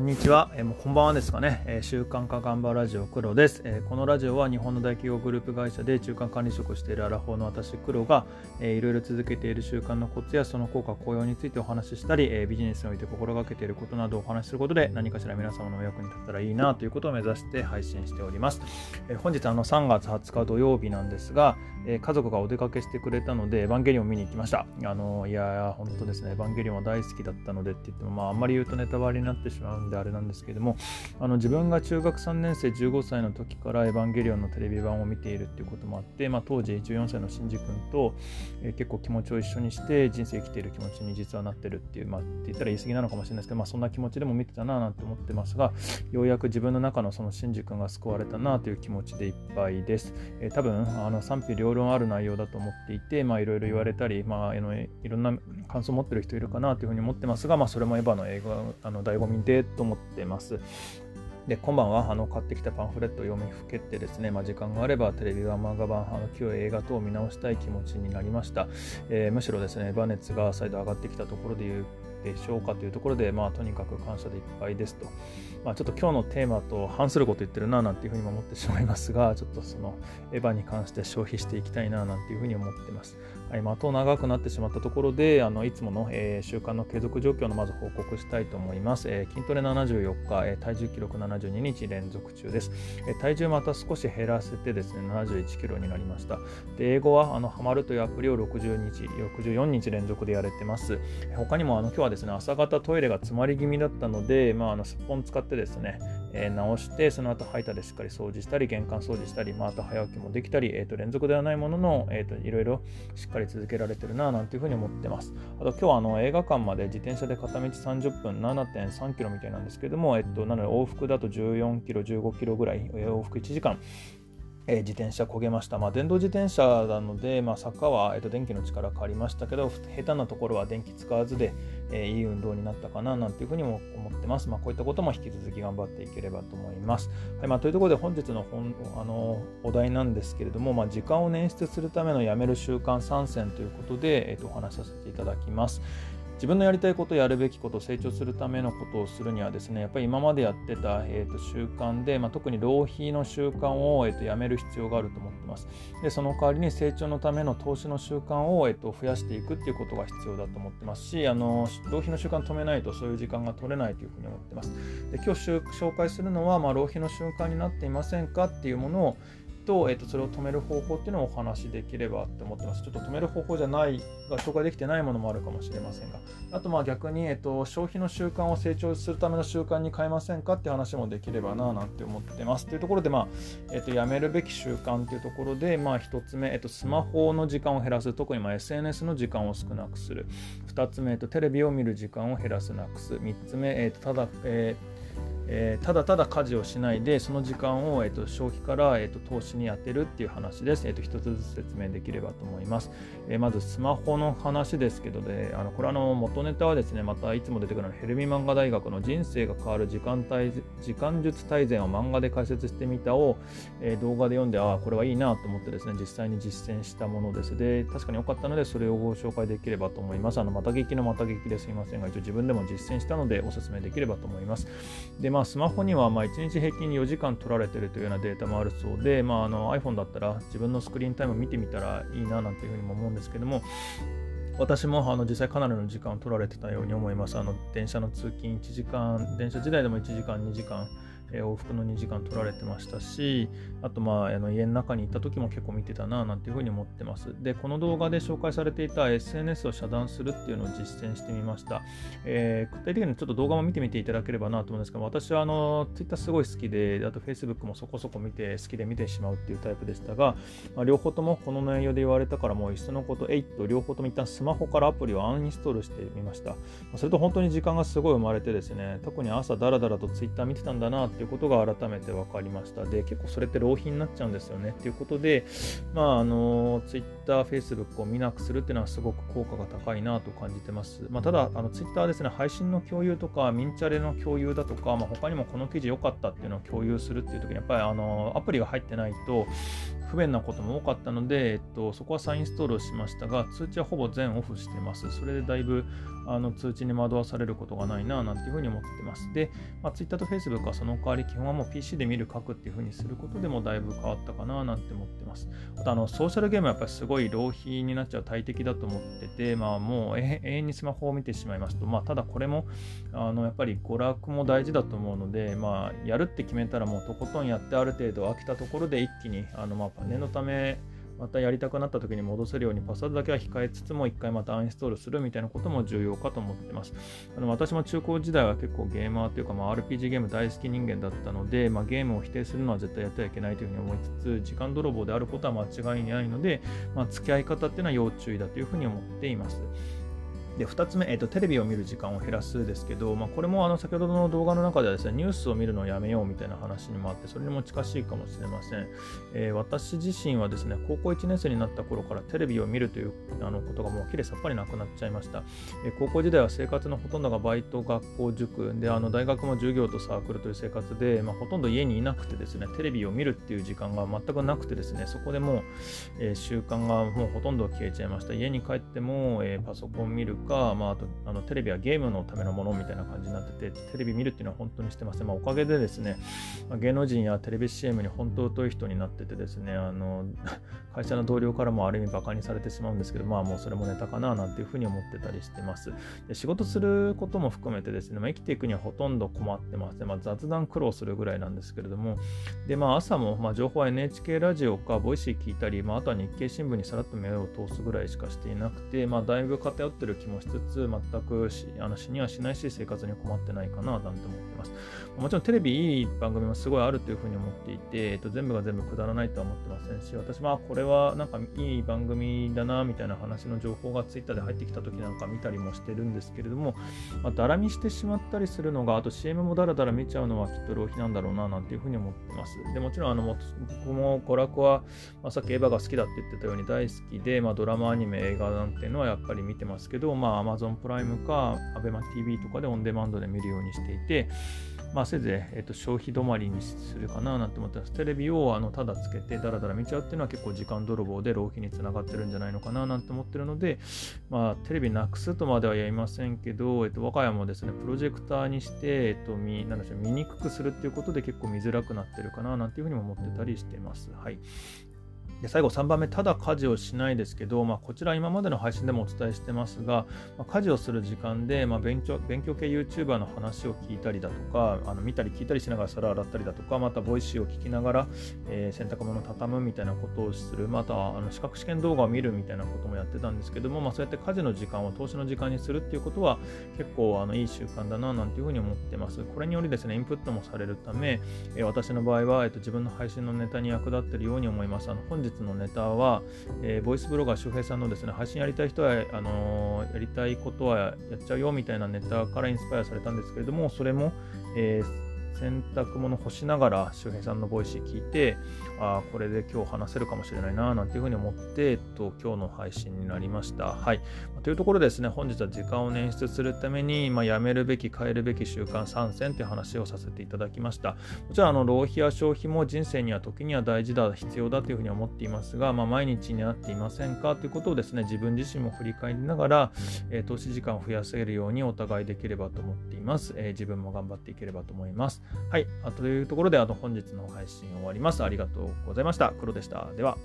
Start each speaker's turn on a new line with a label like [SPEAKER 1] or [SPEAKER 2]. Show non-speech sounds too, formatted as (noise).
[SPEAKER 1] んにちは、えー、もうこんばんはですかね、えー、週刊化頑張ラジオ黒です、えー、このラジオは日本の大企業グループ会社で中間管理職をしているアラフォーの私黒が、えー、いろいろ続けている習慣のコツやその効果効用についてお話ししたり、えー、ビジネスにおいて心がけていることなどをお話しすることで何かしら皆様のお役に立ったらいいなということを目指して配信しております、えー、本日あの3月20日土曜日なんですが、えー、家族がお出かけしてくれたのでエヴァンゲリオン見に行きました。あのいや本当ですね。エヴァンゲリオンは大好きだったのでって言ってもまああんまり言うとネタバレになってしまうんであれなんですけどもあの自分が中学3年生15歳の時からエヴァンゲリオンのテレビ版を見ているっていうこともあって、まあ、当時14歳のシンジ君と、えー、結構気持ちを一緒にして人生生きている気持ちに実はなってるっていう、まあ、って言ったら言い過ぎなのかもしれないですけど、まあ、そんな気持ちでも見てたななんて思ってますがようやく自分の中のそのシンジ君が救われたなという気持ちでいっぱいです、えー、多分あの賛否両論ある内容だと思っていて、まあ、いろいろ言われたり、まあ、いろんな感想を持ってる人いるかなというふうに思ってますが、まあ、それもエヴァの映画あの醍醐味でと思ってます。で今晩はあの買ってきたパンフレットを読みふけてですね、まあ、時間があればテレビ版漫画版あの旧映画等を見直したい気持ちになりました、えー、むしろですねバネツが再度上がってきたところで言うでしょうかというところで、まあ、とにかく感謝でいっぱいですと。まあ、ちょっと今日のテーマと反すること言ってるななんていうふうに思ってしまいますが、(laughs) ちょっとそのエヴァに関して消費していきたいななんていうふうに思ってます。はい、的長くなってしまったところで、あのいつもの、えー、習慣の継続状況のまず報告したいと思います。えー、筋トレ74日、えー、体重記録72日連続中です、え体重また少し減らせてですね、71キロになりました。で英語はあのハマるというアプリを60日、64日連続でやれてます。他にもあの今日はですね、朝方トイレが詰まり気味だったので、まあ、あのスッポン使ってですね、えー、直して、その後吐いたでしっかり掃除したり、玄関掃除したり、まあ、あと早起きもできたり、えー、と連続ではないものの、えー、といろいろしっかり続けられてるな、なんていうふうに思ってます。あと今日はあの映画館まで自転車で片道30分、7.3 k m みたいなんですけども、えっ、と、なので往復だと14キロ、15キロぐらい、往復1時間、えー、自転車焦げました。まあ、電動自転車なので、まあ、坂は、えー、と電気の力変わりましたけど、下手なところは電気使わずで、えー、いい運動になったかななんていうふうにも思ってます。まあ、こういったことも引き続き頑張っていければと思います。はいまあ、というところで本日の本あのお題なんですけれども、まあ、時間を捻出するためのやめる習慣参戦ということで、えー、とお話しさせていただきます。自分のやりたいこと、やるべきこと、成長するためのことをするにはですね、やっぱり今までやってた、えーと、習慣で、まあ、特に浪費の習慣を、えーと、やめる必要があると思ってます。で、その代わりに成長のための投資の習慣を、えーと、増やしていくっていうことが必要だと思ってますし、あの浪費の習慣止めないとそういう時間が取れないというふうに思ってます。で今日紹介するのは、まあ、浪費の習慣になっていませんかっていうものをと、えー、とそれを止める方法っていうのをお話しできればって思ってます。ちょっと止める方法じゃないが紹介できてないものもあるかもしれませんが、あとまあ逆に、えー、と消費の習慣を成長するための習慣に変えませんかって話もできればななんて思ってます。というところで、まあえー、とやめるべき習慣っていうところで、まあ、1つ目、えー、とスマホの時間を減らす、特にま SNS の時間を少なくする。2つ目、えー、とテレビを見る時間を減らすなくす。3つ目、えー、とただ、えーえー、ただただ家事をしないでその時間を、えーと、消費から、えーと、投資に充てるっていう話です。えーと、一つずつ説明できればと思います。えー、まずスマホの話ですけどで、あのこれあの元ネタはですね、またいつも出てくるヘルミ漫画大学の人生が変わる時間帯時間術大全を漫画で解説してみたを、えー、動画で読んで、ああ、これはいいなと思ってですね、実際に実践したものです。で、確かに良かったので、それをご紹介できればと思います。あの、また劇のまた劇ですいませんが、一応自分でも実践したのでお勧めできればと思います。で、まあ、まスマホにはま1日平均4時間取られてるというようなデータもあるそうで、まあ、あの iPhone だったら自分のスクリーンタイム見てみたらいいななんていうふうにも思うんですけども、私もあの実際かなりの時間を取られてたように思います。あの電車の通勤1時間、電車時代でも1時間、2時間え往復の2時間取られてましたし、あと、まあ、あの家の中に行った時も結構見てたななんていうふうに思ってます。で、この動画で紹介されていた SNS を遮断するっていうのを実践してみました。えー、具体的にちょっと動画も見てみていただければなと思うんですけど、私はあの Twitter すごい好きで、あと Facebook もそこそこ見て好きで見てしまうっていうタイプでしたが、まあ、両方ともこの内容で言われたからもういっそのこと8両方とも一旦スマホからアプリをアンインストールしてみました。それと本当に時間がすごい生まれてですね、特に朝ダラダラと Twitter 見てたんだなっていうことが改めて分かりました。で、結構それって浪費になっちゃうんですよね。ということで、まあ、あの、Twitter、Facebook を見なくするっていうのはすごく効果が高いなと感じてます。まあ、ただ、あの Twitter ですね、配信の共有とか、ミンチャレの共有だとか、まあ、他にもこの記事良かったっていうのを共有するっていう時に、やっぱりあのアプリが入ってないと、不便なことも多かったので、えっと、そこは再インストールしましたが、通知はほぼ全オフしてます。それでだいぶあの通知に惑わされることがないな、なんていうふうに思ってます。で、まあ、Twitter と Facebook はその代わり基本はもう PC で見る書くっていうふうにすることでもだいぶ変わったかな、なんて思ってます。あとあの、ソーシャルゲームはやっぱりすごい浪費になっちゃう大敵だと思ってて、まあもう永遠にスマホを見てしまいますと、まあただこれもあのやっぱり娯楽も大事だと思うので、まあやるって決めたらもうとことんやってある程度飽きたところで一気にあのまあ念のためまたやりたくなった時に戻せるようにパスワードだけは控えつつも一回またアンインストールするみたいなことも重要かと思ってます。あの私も中高時代は結構ゲーマーというか、まあ、RPG ゲーム大好き人間だったので、まあ、ゲームを否定するのは絶対やってはいけないというふうに思いつつ、時間泥棒であることは間違いないので、まあ、付き合い方っていうのは要注意だというふうに思っています。で2つ目、えーと、テレビを見る時間を減らすですけど、まあ、これもあの先ほどの動画の中ではですねニュースを見るのをやめようみたいな話にもあってそれにも近しいかもしれません、えー、私自身はですね高校1年生になった頃からテレビを見るというあのことがもうきれいさっぱりなくなっちゃいました、えー、高校時代は生活のほとんどがバイト学校塾であの大学も授業とサークルという生活で、まあ、ほとんど家にいなくてですねテレビを見るっていう時間が全くなくてですねそこでもう、えー、習慣がもうほとんど消えちゃいました。家に帰っても、えパソコン見るか、まあ、あとあのテレビはゲームのためのものみたいな感じになってて、テレビ見るっていうのは本当にしてません。まあ、おかげでですね、まあ、芸能人やテレビ CM に本当疎い人になっててですね、あの (laughs) 会社の同僚からもある意味バカにされてしまうんですけど、まあもうそれもネタかななんていうふうに思ってたりしてます。で仕事することも含めてですね、まあ、生きていくにはほとんど困ってません。まあ、雑談苦労するぐらいなんですけれども、で、まあ朝も、まあ、情報は NHK ラジオか、 Voicy 聞いたり、まあ、あとは日経新聞にさらっと目を通すぐらいしかしていなくて、まあ、だいぶ偏ってる気もしつつ、全くあの死にはしないし、生活に困ってないかな、なんて思ってます。もちろんテレビいい番組もすごいあるというふうに思っていて、えっと、全部が全部くだらないとは思ってませんし、私はこれはなんかいい番組だなみたいな話の情報がツイッターで入ってきた時なんか見たりもしてるんですけれども、まあ、だらみしてしまったりするのが、あと CM もだらだら見ちゃうのはきっと浪費なんだろうななんていうふうに思ってます。でもちろんあの僕も娯楽は、まあ、さっきエヴァが好きだって言ってたように大好きで、まあ、ドラマ、アニメ、映画なんていうのはやっぱり見てますけど、まあ、Amazon プライムか ABEMATV とかでオンデマンドで見るようにしていて、まあ、せいぜい、えっと、消費止まりにするかななんて思ってます。テレビをあのただつけてダラダラ見ちゃうっていうのは結構時間泥棒で浪費につながってるんじゃないのかななんて思ってるので、まあ、テレビなくすとまでは言いませんけど、えっと、我が家もですね、プロジェクターにして、えっと、見なんでしょう見にくくするっていうことで結構見づらくなってるかななんていうふうにも思ってたりしてます。はい。で最後3番目、ただ家事をしないですけど、まあ、こちら今までの配信でもお伝えしてますが、まあ、家事をする時間で、まあ、勉強勉強系 YouTuber の話を聞いたりだとか、あの見たり聞いたりしながら皿洗ったりだとか、また Voicy を聞きながら、えー、洗濯物を畳むみたいなことをする、またあの資格試験動画を見るみたいなこともやってたんですけども、まあ、そうやって家事の時間を投資の時間にするっていうことは結構あのいい習慣だななんていうふうに思ってます。これによりですね、インプットもされるため、えー、私の場合は、えーと、自分の配信のネタに役立ってるように思います。あの本日のネタはえー、ボイスブロガー周平さんのですね、配信やりたい人は、あのー、やりたいことはやっちゃうよみたいなネタからインスパイアされたんですけれども、それも、えー洗濯物干しながら周平さんの Voicy 聞いて、ああ、これで今日話せるかもしれないな、なんていうふうに思って、えっと、今日の配信になりました。はい。というところですね、本日は時間を捻出するために、まあ、やめるべき、変えるべき習慣3選という話をさせていただきました。もちろん、あの、浪費や消費も人生には時には大事だ、必要だというふうに思っていますが、まあ、毎日になっていませんか？ということをですね、自分自身も振り返りながら、えー、投資時間を増やせるようにお互いできればと思っています。えー、自分も頑張っていければと思います。はい。というところで、あの、本日の配信終わります。ありがとうございました。黒でした。では。